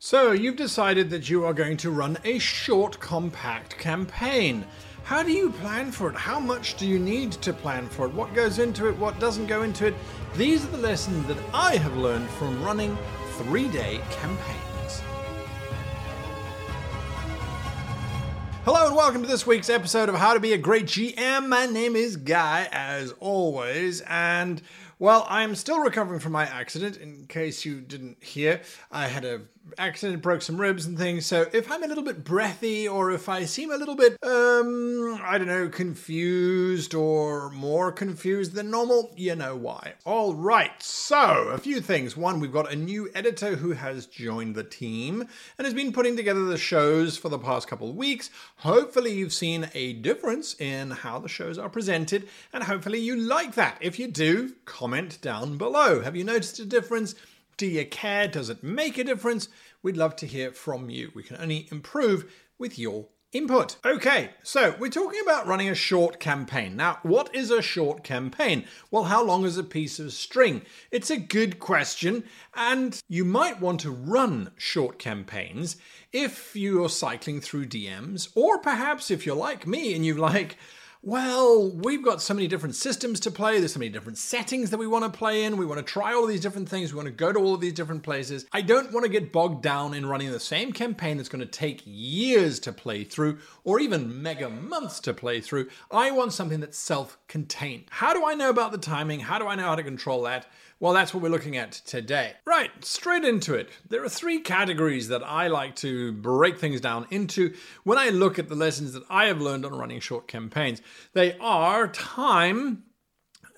So, you've decided that you are going to run a short, compact campaign. How do you plan for it? How much do you need to plan for it? What goes into it? What doesn't go into it? These are the lessons that I have learned from running three day campaigns. Hello and welcome to this week's episode of How to Be a Great GM. My name is Guy, as always, and well, I'm still recovering from my accident. In case you didn't hear, I had a accident, broke some ribs and things. So if I'm a little bit breathy or if I seem a little bit, um, I don't know, confused or more confused than normal, you know why. All right. So a few things. One, we've got a new editor who has joined the team and has been putting together the shows for the past couple of weeks. Hopefully you've seen a difference in how the shows are presented and hopefully you like that. If you do, comment down below. Have you noticed a difference? Do you care? Does it make a difference? We'd love to hear from you. We can only improve with your input. Okay, so we're talking about running a short campaign. Now, what is a short campaign? Well, how long is a piece of string? It's a good question, and you might want to run short campaigns if you're cycling through DMs, or perhaps if you're like me and you like well, we've got so many different systems to play. There's so many different settings that we want to play in. We want to try all these different things. We want to go to all of these different places. I don't want to get bogged down in running the same campaign that's going to take years to play through or even mega months to play through. I want something that's self contained. How do I know about the timing? How do I know how to control that? Well, that's what we're looking at today. Right, straight into it. There are three categories that I like to break things down into when I look at the lessons that I have learned on running short campaigns. They are time,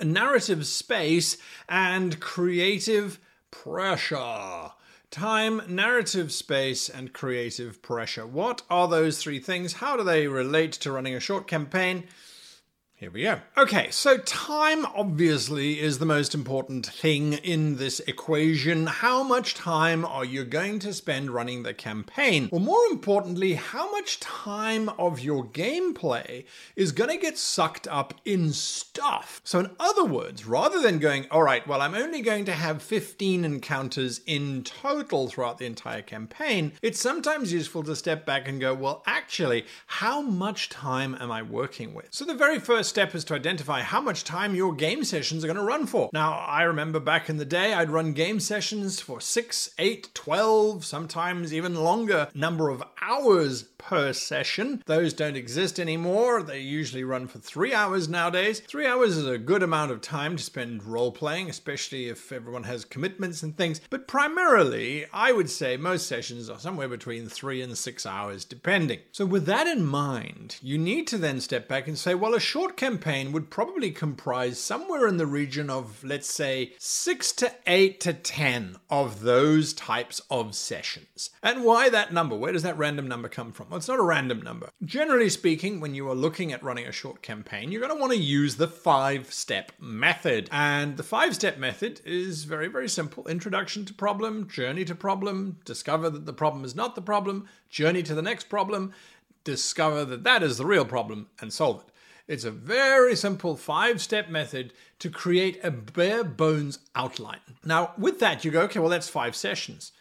narrative space, and creative pressure. Time, narrative space, and creative pressure. What are those three things? How do they relate to running a short campaign? Here we go. Okay, so time obviously is the most important thing in this equation. How much time are you going to spend running the campaign? Or more importantly, how much time of your gameplay is going to get sucked up in stuff? So, in other words, rather than going, all right, well, I'm only going to have 15 encounters in total throughout the entire campaign, it's sometimes useful to step back and go, well, actually, how much time am I working with? So, the very first step is to identify how much time your game sessions are going to run for. Now, I remember back in the day, I'd run game sessions for 6, 8, 12, sometimes even longer number of hours per session. Those don't exist anymore. They usually run for three hours nowadays. Three hours is a good amount of time to spend role playing, especially if everyone has commitments and things. But primarily, I would say most sessions are somewhere between three and six hours, depending. So, with that in mind, you need to then step back and say, well, a short campaign would probably comprise somewhere in the region of, let's say, six to eight to 10 of those types of sessions. And why that number? Where does that random number come from? Well, it's not a random number. Generally speaking, when you are looking at running a short campaign, you're going to want to use the five step method. And the five step method is very, very simple introduction to problem, journey to problem, discover that the problem is not the problem, journey to the next problem, discover that that is the real problem, and solve it. It's a very simple five step method to create a bare bones outline. Now, with that, you go, okay, well, that's five sessions.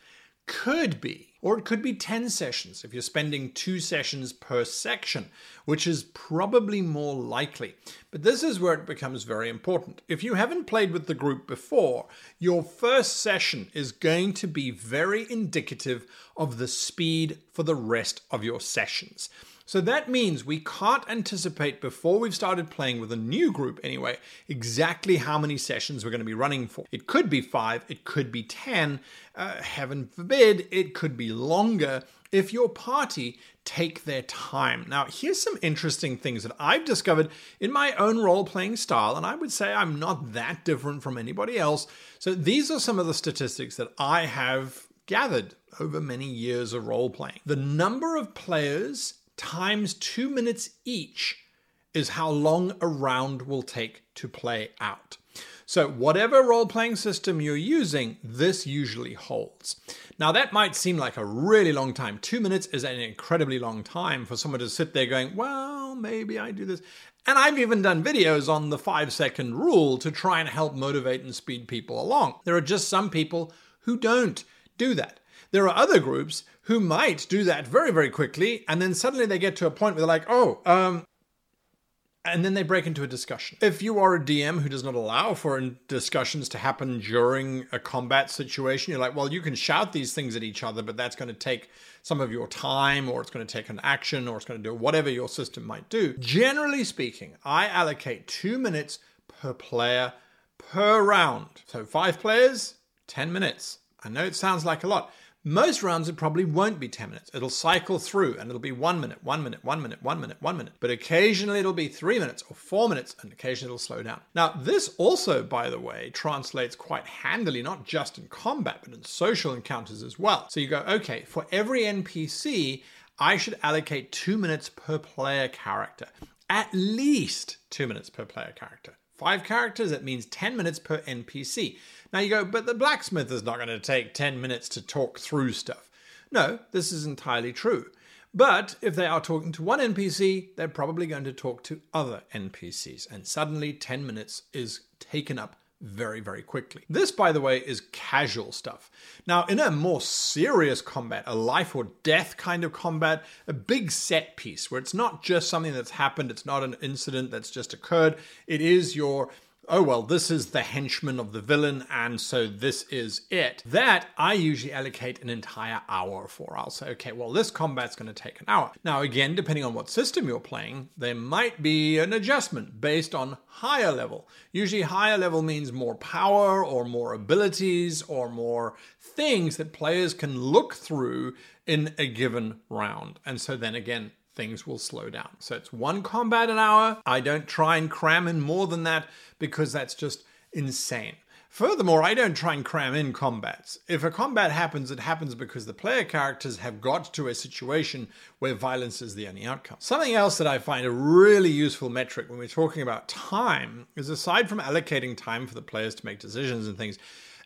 Could be, or it could be 10 sessions if you're spending two sessions per section, which is probably more likely. But this is where it becomes very important. If you haven't played with the group before, your first session is going to be very indicative of the speed for the rest of your sessions. So that means we can't anticipate before we've started playing with a new group anyway, exactly how many sessions we're going to be running for. It could be five, it could be 10, uh, heaven forbid, it could be longer if your party take their time. Now, here's some interesting things that I've discovered in my own role playing style, and I would say I'm not that different from anybody else. So, these are some of the statistics that I have gathered over many years of role playing. The number of players times two minutes each is how long a round will take to play out. So, whatever role playing system you're using, this usually holds. Now, that might seem like a really long time. Two minutes is an incredibly long time for someone to sit there going, well, maybe I do this. And I've even done videos on the five second rule to try and help motivate and speed people along. There are just some people who don't do that. There are other groups who might do that very, very quickly, and then suddenly they get to a point where they're like, oh, um, and then they break into a discussion. If you are a DM who does not allow for discussions to happen during a combat situation, you're like, well, you can shout these things at each other, but that's going to take some of your time, or it's going to take an action, or it's going to do whatever your system might do. Generally speaking, I allocate two minutes per player per round. So five players, 10 minutes. I know it sounds like a lot. Most rounds, it probably won't be 10 minutes. It'll cycle through and it'll be one minute, one minute, one minute, one minute, one minute. But occasionally it'll be three minutes or four minutes, and occasionally it'll slow down. Now, this also, by the way, translates quite handily, not just in combat, but in social encounters as well. So you go, okay, for every NPC, I should allocate two minutes per player character. At least two minutes per player character. Five characters, it means 10 minutes per NPC. Now you go, but the blacksmith is not going to take 10 minutes to talk through stuff. No, this is entirely true. But if they are talking to one NPC, they're probably going to talk to other NPCs, and suddenly 10 minutes is taken up very, very quickly. This, by the way, is casual stuff. Now, in a more serious combat, a life or death kind of combat, a big set piece where it's not just something that's happened, it's not an incident that's just occurred, it is your oh well, this is the henchman of the villain, and so this is it. That I usually allocate an entire hour for. I'll say, okay, well, this combat's going to take an hour. Now, again, depending on what system you're playing, there might be an adjustment based on higher level. Usually, higher level means more power or more abilities or more things that players can look through in a given round. And so then again, things will slow down. So it's one combat an hour. I don't try and cram in more than that because that's just insane. Furthermore, I don't try and cram in combats. If a combat happens, it happens because the player characters have got to a situation where violence is the only outcome. Something else that I find a really useful metric when we're talking about time is aside from allocating time for the players to make decisions and things,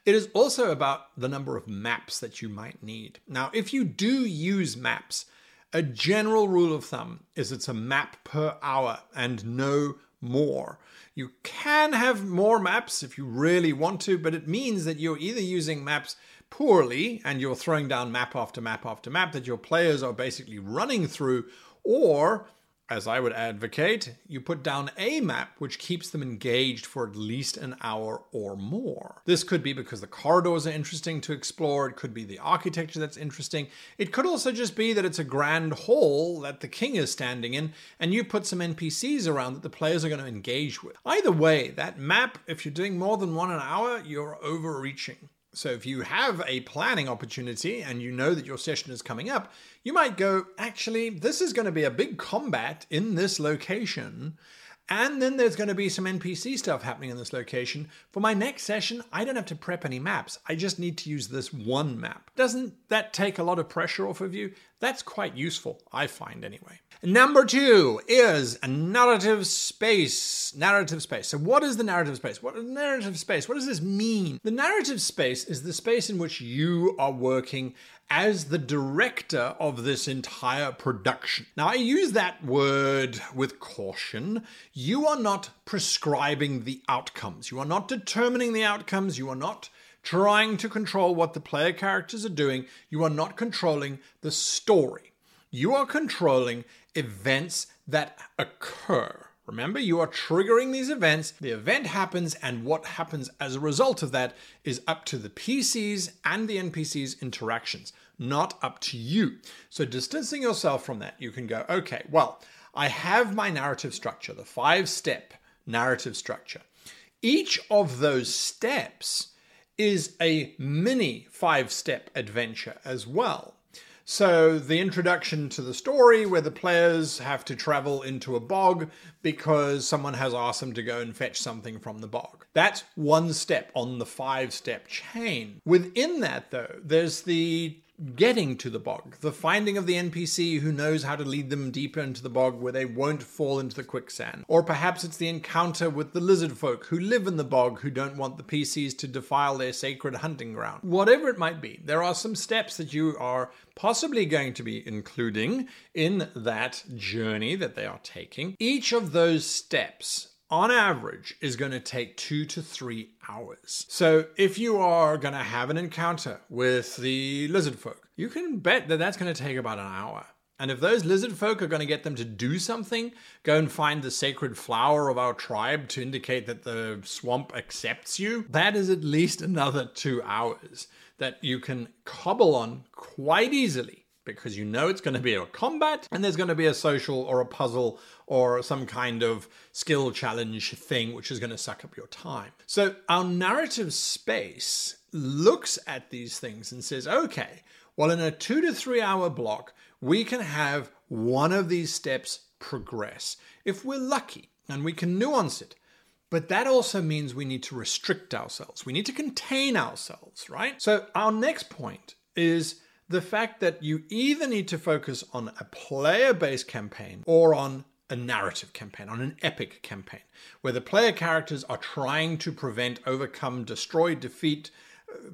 it is also about the number of maps that you might need. Now, if you do use maps, a general rule of thumb is it's a map per hour and no more. You can have more maps if you really want to, but it means that you're either using maps poorly and you're throwing down map after map after map that your players are basically running through, or as I would advocate, you put down a map which keeps them engaged for at least an hour or more. This could be because the corridors are interesting to explore, it could be the architecture that's interesting, it could also just be that it's a grand hall that the king is standing in, and you put some NPCs around that the players are going to engage with. Either way, that map, if you're doing more than one an hour, you're overreaching. So if you have a planning opportunity and you know that your session is coming up, you might go, actually, this is going to be a big combat in this location. And then there's going to be some NPC stuff happening in this location. For my next session, I don't have to prep any maps. I just need to use this one map. Doesn't that take a lot of pressure off of you? That's quite useful, I find anyway. Number two is a narrative space. Narrative space. So, what is the narrative space? What is narrative space? What does this mean? The narrative space is the space in which you are working as the director of this entire production. Now, I use that word with caution. You are not prescribing the outcomes, you are not determining the outcomes, you are not trying to control what the player characters are doing, you are not controlling the story. You are controlling events that occur. Remember, you are triggering these events. The event happens, and what happens as a result of that is up to the PCs and the NPCs' interactions, not up to you. So, distancing yourself from that, you can go, okay, well, I have my narrative structure, the five step narrative structure. Each of those steps is a mini five step adventure as well. So, the introduction to the story where the players have to travel into a bog because someone has asked them to go and fetch something from the bog. That's one step on the five step chain. Within that, though, there's the getting to the bog, the finding of the NPC who knows how to lead them deeper into the bog where they won't fall into the quicksand. Or perhaps it's the encounter with the lizard folk who live in the bog who don't want the PCs to defile their sacred hunting ground. Whatever it might be, there are some steps that you are possibly going to be including in that journey that they are taking. Each of those steps on average, is going to take two to three hours. So if you are going to have an encounter with the lizard folk, you can bet that that's going to take about an hour. And if those lizard folk are going to get them to do something, go and find the sacred flower of our tribe to indicate that the swamp accepts you, that is at least another two hours that you can cobble on quite easily because you know it's going to be a combat and there's going to be a social or a puzzle or some kind of skill challenge thing which is going to suck up your time. So our narrative space looks at these things and says, okay, well, in a two to three hour block, we can have one of these steps progress if we're lucky and we can nuance it. But that also means we need to restrict ourselves. We need to contain ourselves, right? So, our next point is the fact that you either need to focus on a player based campaign or on a narrative campaign, on an epic campaign, where the player characters are trying to prevent, overcome, destroy, defeat, uh,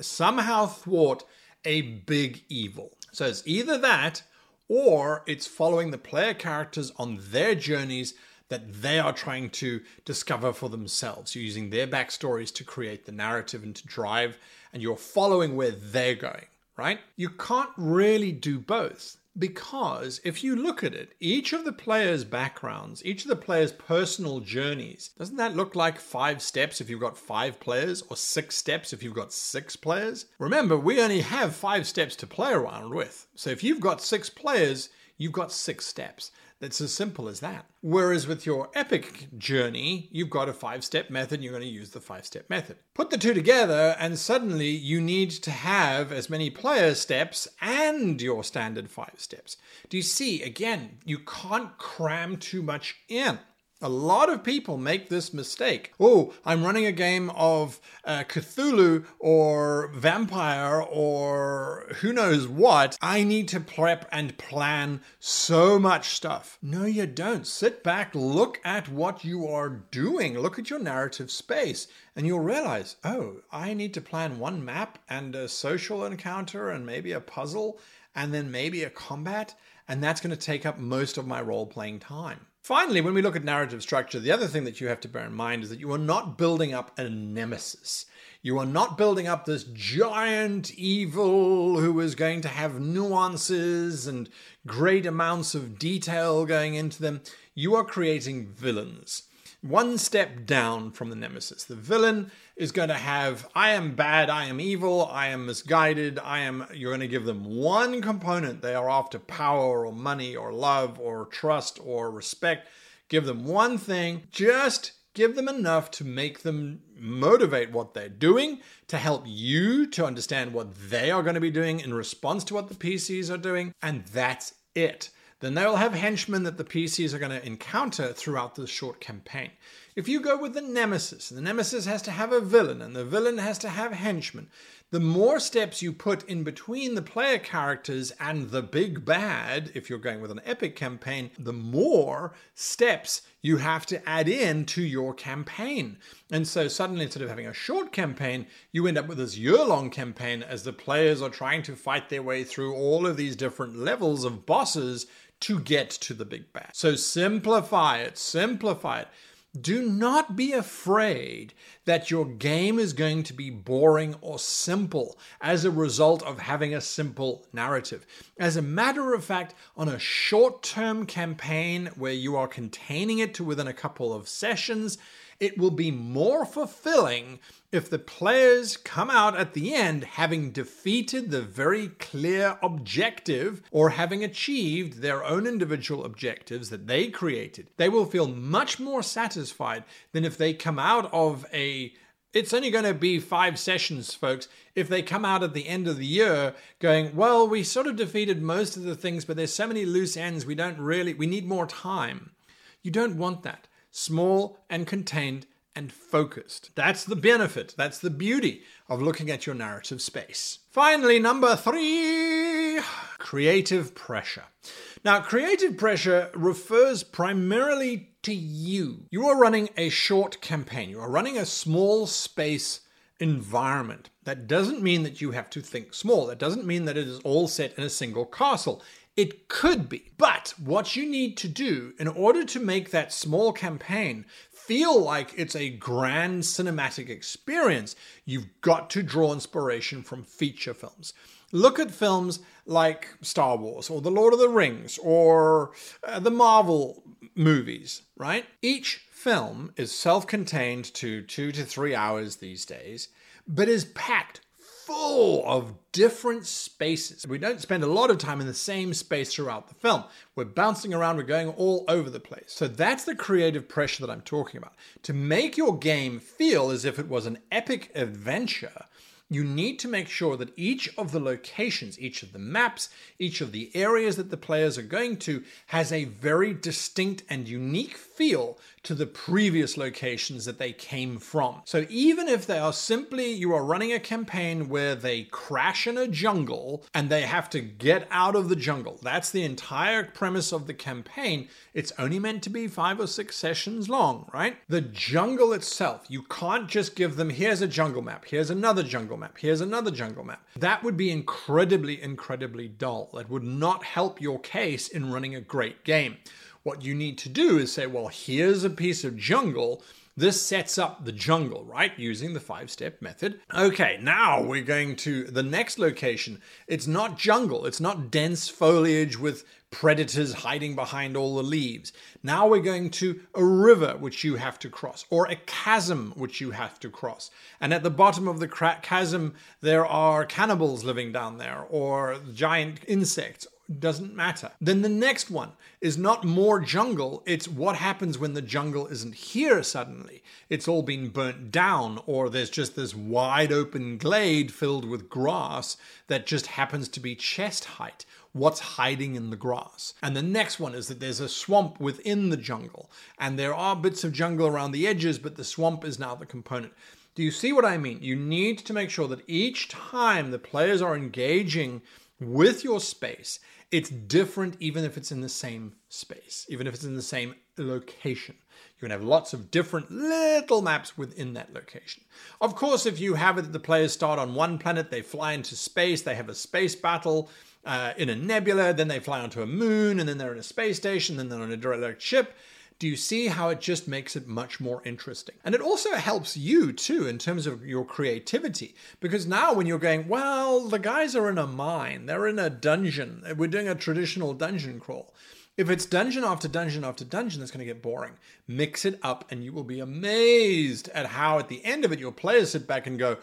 somehow thwart a big evil. So it's either that or it's following the player characters on their journeys that they are trying to discover for themselves. You're using their backstories to create the narrative and to drive, and you're following where they're going, right? You can't really do both. Because if you look at it, each of the players' backgrounds, each of the players' personal journeys, doesn't that look like five steps if you've got five players, or six steps if you've got six players? Remember, we only have five steps to play around with. So if you've got six players, you've got six steps. It's as simple as that. Whereas with your epic journey, you've got a five step method, you're going to use the five step method. Put the two together, and suddenly you need to have as many player steps and your standard five steps. Do you see? Again, you can't cram too much in. A lot of people make this mistake. Oh, I'm running a game of uh, Cthulhu or vampire or who knows what. I need to prep and plan so much stuff. No, you don't. Sit back, look at what you are doing, look at your narrative space, and you'll realize oh, I need to plan one map and a social encounter and maybe a puzzle and then maybe a combat, and that's going to take up most of my role playing time. Finally, when we look at narrative structure, the other thing that you have to bear in mind is that you are not building up a nemesis. You are not building up this giant evil who is going to have nuances and great amounts of detail going into them. You are creating villains one step down from the nemesis. The villain is going to have I am bad, I am evil, I am misguided, I am you're going to give them one component. They are after power or money or love or trust or respect. Give them one thing, just give them enough to make them motivate what they're doing, to help you to understand what they are going to be doing in response to what the PCs are doing, and that's it then they will have henchmen that the PCs are going to encounter throughout the short campaign. If you go with the Nemesis, the Nemesis has to have a villain, and the villain has to have henchmen. The more steps you put in between the player characters and the big bad, if you're going with an epic campaign, the more steps you have to add in to your campaign. And so suddenly, instead of having a short campaign, you end up with this year long campaign as the players are trying to fight their way through all of these different levels of bosses to get to the big bad. So simplify it, simplify it. Do not be afraid that your game is going to be boring or simple as a result of having a simple narrative. As a matter of fact, on a short term campaign where you are containing it to within a couple of sessions, it will be more fulfilling if the players come out at the end having defeated the very clear objective or having achieved their own individual objectives that they created. They will feel much more satisfied than if they come out of a it's only going to be five sessions, folks. If they come out at the end of the year going, well, we sort of defeated most of the things, but there's so many loose ends, we don't really, we need more time. You don't want that small and contained and focused. That's the benefit, that's the beauty of looking at your narrative space. Finally, number three creative pressure. Now, creative pressure refers primarily to you. You are running a short campaign, you are running a small space environment. That doesn't mean that you have to think small. That doesn't mean that it is all set in a single castle. It could be. But what you need to do in order to make that small campaign feel like it's a grand cinematic experience, you've got to draw inspiration from feature films. Look at films like Star Wars or The Lord of the Rings or uh, the Marvel movies, right? Each film is self contained to two to three hours these days, but is packed full of different spaces. We don't spend a lot of time in the same space throughout the film. We're bouncing around, we're going all over the place. So that's the creative pressure that I'm talking about. To make your game feel as if it was an epic adventure, you need to make sure that each of the locations, each of the maps, each of the areas that the players are going to has a very distinct and unique feel to the previous locations that they came from. So even if they are simply, you are running a campaign where they crash in a jungle and they have to get out of the jungle, that's the entire premise of the campaign. It's only meant to be five or six sessions long, right? The jungle itself, you can't just give them, here's a jungle map, here's another jungle map, here's another jungle map. That would be incredibly, incredibly dull. That would not help your case in running a great game. What you need to do is say, well, here's a piece of jungle. This sets up the jungle, right? Using the five step method. Okay, now we're going to the next location. It's not jungle, it's not dense foliage with predators hiding behind all the leaves. Now we're going to a river which you have to cross, or a chasm which you have to cross. And at the bottom of the chasm, there are cannibals living down there, or giant insects, doesn't matter. Then the next one is not more jungle, it's what happens when the jungle isn't here suddenly. It's all been burnt down, or there's just this wide open glade filled with grass that just happens to be chest height. What's hiding in the grass? And the next one is that there's a swamp within the jungle, and there are bits of jungle around the edges, but the swamp is now the component. Do you see what I mean? You need to make sure that each time the players are engaging with your space, it's different even if it's in the same space, even if it's in the same location. You can have lots of different little maps within that location. Of course, if you have it that the players start on one planet, they fly into space, they have a space battle uh, in a nebula, then they fly onto a moon, and then they're in a space station, then they're on a direct ship do you see how it just makes it much more interesting? And it also helps you too in terms of your creativity because now when you're going, well, the guys are in a mine, they're in a dungeon, we're doing a traditional dungeon crawl. If it's dungeon after dungeon after dungeon, that's going to get boring. Mix it up, and you will be amazed at how, at the end of it, your players sit back and go,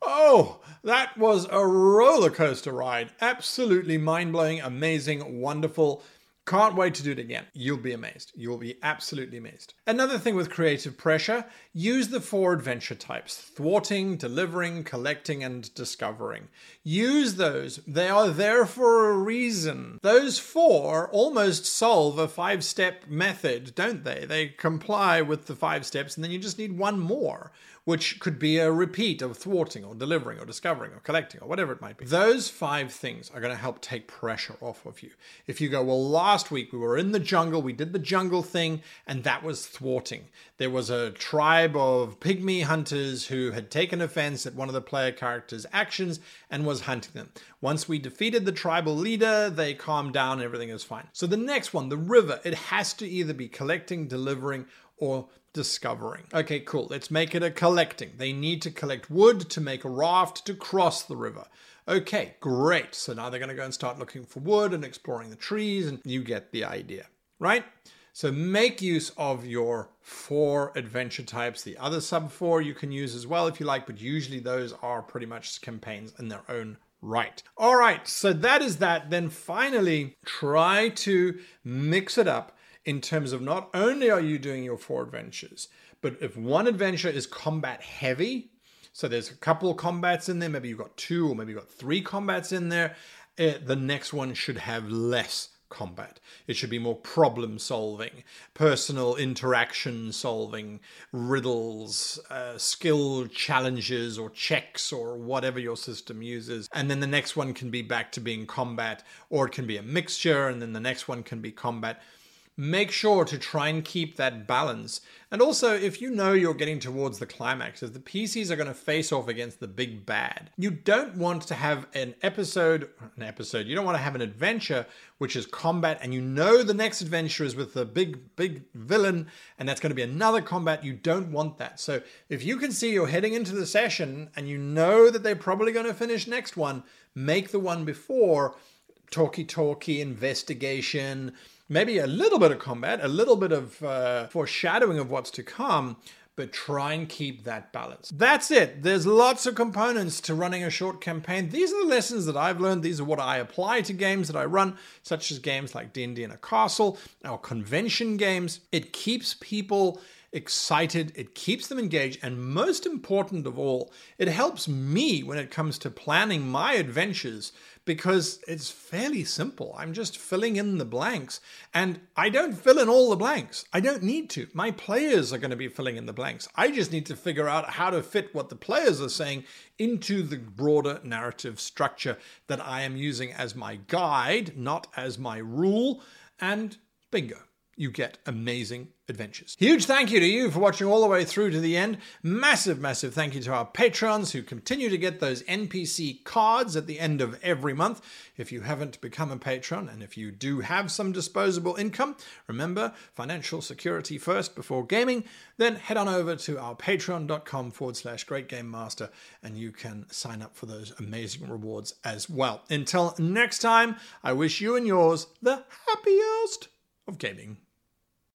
Oh, that was a roller coaster ride. Absolutely mind blowing, amazing, wonderful. Can't wait to do it again. You'll be amazed. You'll be absolutely amazed. Another thing with creative pressure use the four adventure types thwarting, delivering, collecting, and discovering. Use those. They are there for a reason. Those four almost solve a five step method, don't they? They comply with the five steps, and then you just need one more which could be a repeat of thwarting or delivering or discovering or collecting or whatever it might be. Those five things are going to help take pressure off of you. If you go, well, last week we were in the jungle, we did the jungle thing, and that was thwarting. There was a tribe of pygmy hunters who had taken offense at one of the player characters' actions and was hunting them. Once we defeated the tribal leader, they calmed down everything is fine. So the next one, the river, it has to either be collecting, delivering, or discovering. Okay, cool. Let's make it a collecting. They need to collect wood to make a raft to cross the river. Okay, great. So now they're going to go and start looking for wood and exploring the trees, and you get the idea, right? So make use of your four adventure types. The other sub four you can use as well if you like, but usually those are pretty much campaigns in their own right. All right, so that is that. Then finally, try to mix it up in terms of not only are you doing your four adventures, but if one adventure is combat heavy, so there's a couple of combats in there, maybe you've got two or maybe you've got three combats in there, uh, the next one should have less combat. It should be more problem solving, personal interaction solving, riddles, uh, skill challenges or checks or whatever your system uses. And then the next one can be back to being combat, or it can be a mixture, and then the next one can be combat. Make sure to try and keep that balance. And also, if you know you're getting towards the climax, as the PCs are going to face off against the big bad, you don't want to have an episode, an episode, you don't want to have an adventure which is combat, and you know the next adventure is with the big, big villain, and that's going to be another combat. You don't want that. So if you can see you're heading into the session and you know that they're probably going to finish next one, make the one before talky talky investigation, maybe a little bit of combat, a little bit of uh, foreshadowing of what's to come, but try and keep that balance. That's it. There's lots of components to running a short campaign. These are the lessons that I've learned. These are what I apply to games that I run, such as games like D&D in a Castle, our convention games. It keeps people excited, it keeps them engaged, and most important of all, it helps me when it comes to planning my adventures because it's fairly simple. I'm just filling in the blanks, and I don't fill in all the blanks. I don't need to. My players are going to be filling in the blanks. I just need to figure out how to fit what the players are saying into the broader narrative structure that I am using as my guide, not as my rule, and bingo you get amazing adventures. Huge thank you to you for watching all the way through to the end. Massive, massive thank you to our patrons who continue to get those NPC cards at the end of every month. If you haven't become a patron and if you do have some disposable income, remember financial security first before gaming, then head on over to our patreon.com forward slash great game master and you can sign up for those amazing rewards as well. Until next time, I wish you and yours the happiest of gaming.